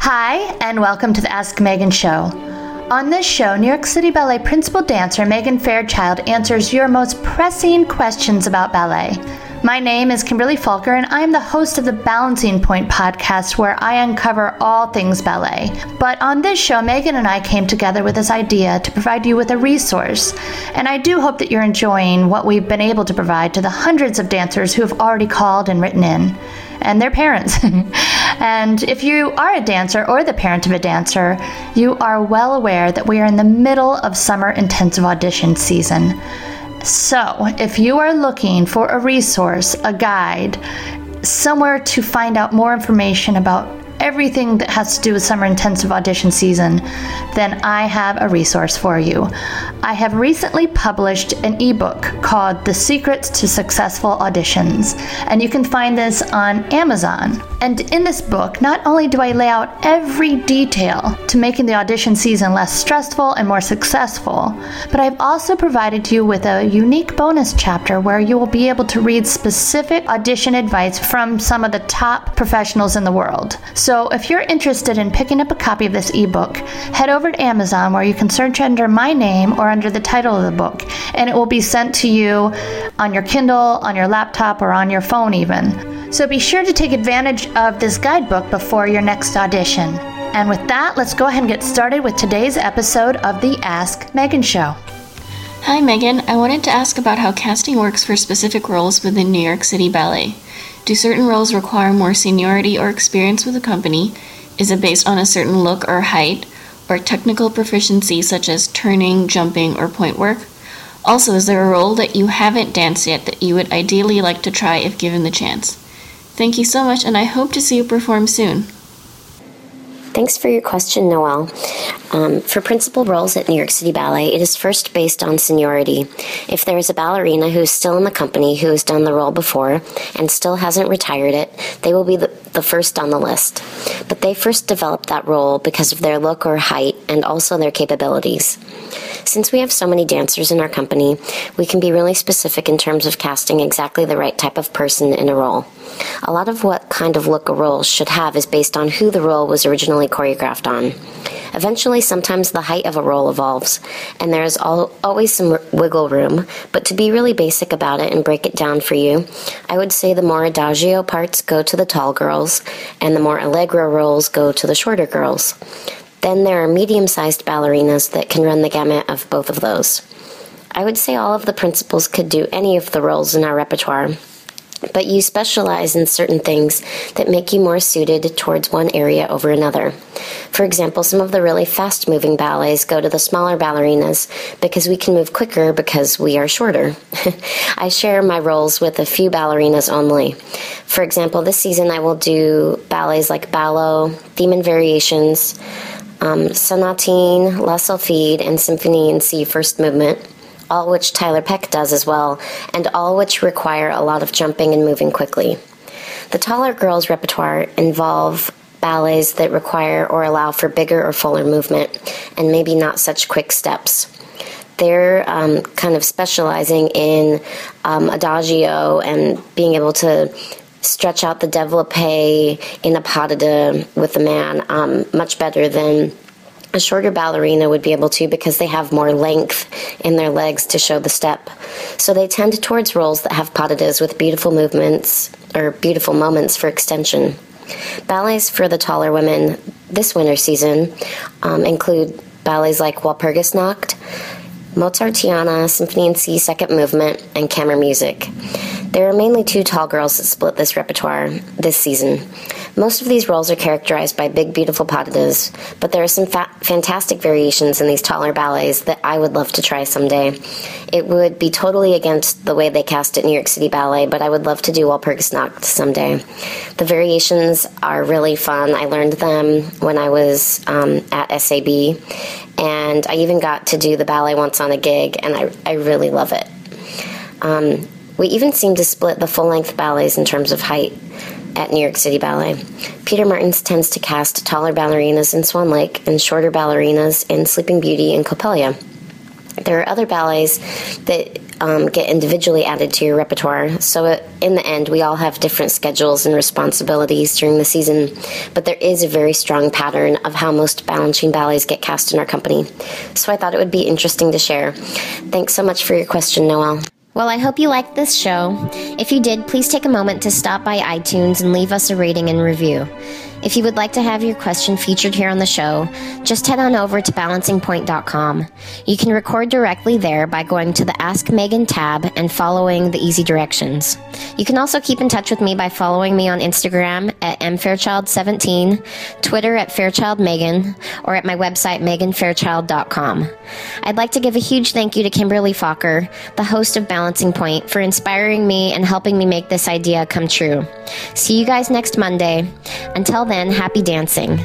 Hi, and welcome to the Ask Megan Show. On this show, New York City Ballet principal dancer Megan Fairchild answers your most pressing questions about ballet. My name is Kimberly Falker, and I am the host of the Balancing Pointe podcast, where I uncover all things ballet. But on this show, Megan and I came together with this idea to provide you with a resource. And I do hope that you're enjoying what we've been able to provide to the hundreds of dancers who have already called and written in and their parents. and if you are a dancer or the parent of a dancer, you are well aware that we are in the middle of summer intensive audition season. So, if you are looking for a resource, a guide, somewhere to find out more information about everything that has to do with summer intensive audition season, then I have a resource for you. I have recently published an ebook called The Secrets to Successful Auditions, and you can find this on Amazon. And in this book, not only do I lay out every detail to making the audition season less stressful and more successful, but I've also provided you with a unique bonus chapter where you will be able to read specific audition advice from some of the top professionals in the world. So if you're interested in picking up a copy of this ebook, head over to Amazon where you can search under my name or under the title of the book, and it will be sent to you on your Kindle, on your laptop, or on your phone even. So be sure to take advantage of this guidebook before your next audition. And with that, let's go ahead and get started with today's episode of the Ask Megan Show. Hi, Megan. I wanted to ask about how casting works for specific roles within New York City Ballet. Do certain roles require more seniority or experience with the company? Is it based on a certain look or height, or technical proficiency such as turning, jumping, or pointe work? Also, is there a role that you haven't danced yet that you would ideally like to try if given the chance? Thank you so much, and I hope to see you perform soon. Thanks for your question, Noelle. Um, for principal roles at New York City Ballet, it is first based on seniority. If there is a ballerina who is still in the company who has done the role before and still hasn't retired it, they will be the, the first on the list. But they first developed that role because of their look or height and also their capabilities. Since we have so many dancers in our company, we can be really specific in terms of casting exactly the right type of person in a role. A lot of what kind of look a role should have is based on who the role was originally choreographed on. Eventually, sometimes the height of a role evolves, and there is al- always some wiggle room, but to be really basic about it and break it down for you, I would say the more adagio parts go to the tall girls, and the more allegro roles go to the shorter girls. Then there are medium sized ballerinas that can run the gamut of both of those. I would say all of the principals could do any of the roles in our repertoire, but you specialize in certain things that make you more suited towards one area over another. For example, some of the really fast moving ballets go to the smaller ballerinas because we can move quicker because we are shorter. I share my roles with a few ballerinas only. For example, this season I will do ballets like Ballo, Theme and Variations, um, Sonatine, La Sylphide, and Symphony in C First Movement all which Tiler Peck does as well, and all which require a lot of jumping and moving quickly. The taller girls' repertoire involve ballets that require or allow for bigger or fuller movement, and maybe not such quick steps. They're um, kind of specializing in um, adagio and being able to stretch out the développé in a pas de deux with a man um, much better than a shorter ballerina would be able to because they have more length in their legs to show the step. So they tend towards roles that have pas de deux with beautiful movements or beautiful moments for extension. Ballets for the taller women this winter season um, include ballets like Walpurgisnacht, Mozartiana, Symphony in C Second Movement, and Kammermusik. There are mainly two tall girls that split this repertoire this season. Most of these roles are characterized by big, beautiful deux, but there are some fa- fantastic variations in these taller ballets that I would love to try someday. It would be totally against the way they cast at New York City Ballet, but I would love to do Walpurgisnacht someday. The variations are really fun. I learned them when I was um, at SAB, and I even got to do the ballet once on a gig, and I, I really love it. Um, we even seem to split the full length ballets in terms of height at New York City Ballet. Peter Martins tends to cast taller ballerinas in Swan Lake and shorter ballerinas in Sleeping Beauty and Coppelia. There are other ballets that um, get individually added to your repertoire. So, uh, in the end, we all have different schedules and responsibilities during the season, but there is a very strong pattern of how most Balanchine ballets get cast in our company. So, I thought it would be interesting to share. Thanks so much for your question, Noelle. Well, I hope you liked this show. If you did, please take a moment to stop by iTunes and leave us a rating and review. If you would like to have your question featured here on the show, just head on over to balancingpointe.com. You can record directly there by going to the Ask Megan tab and following the easy directions. You can also keep in touch with me by following me on Instagram at mfairchild17, Twitter at fairchildmegan, or at my website meganfairchild.com. I'd like to give a huge thank you to Kimberly Fokker, the host of Balancing Pointe, for inspiring me and helping me make this idea come true. See you guys next Monday. Until then, happy dancing.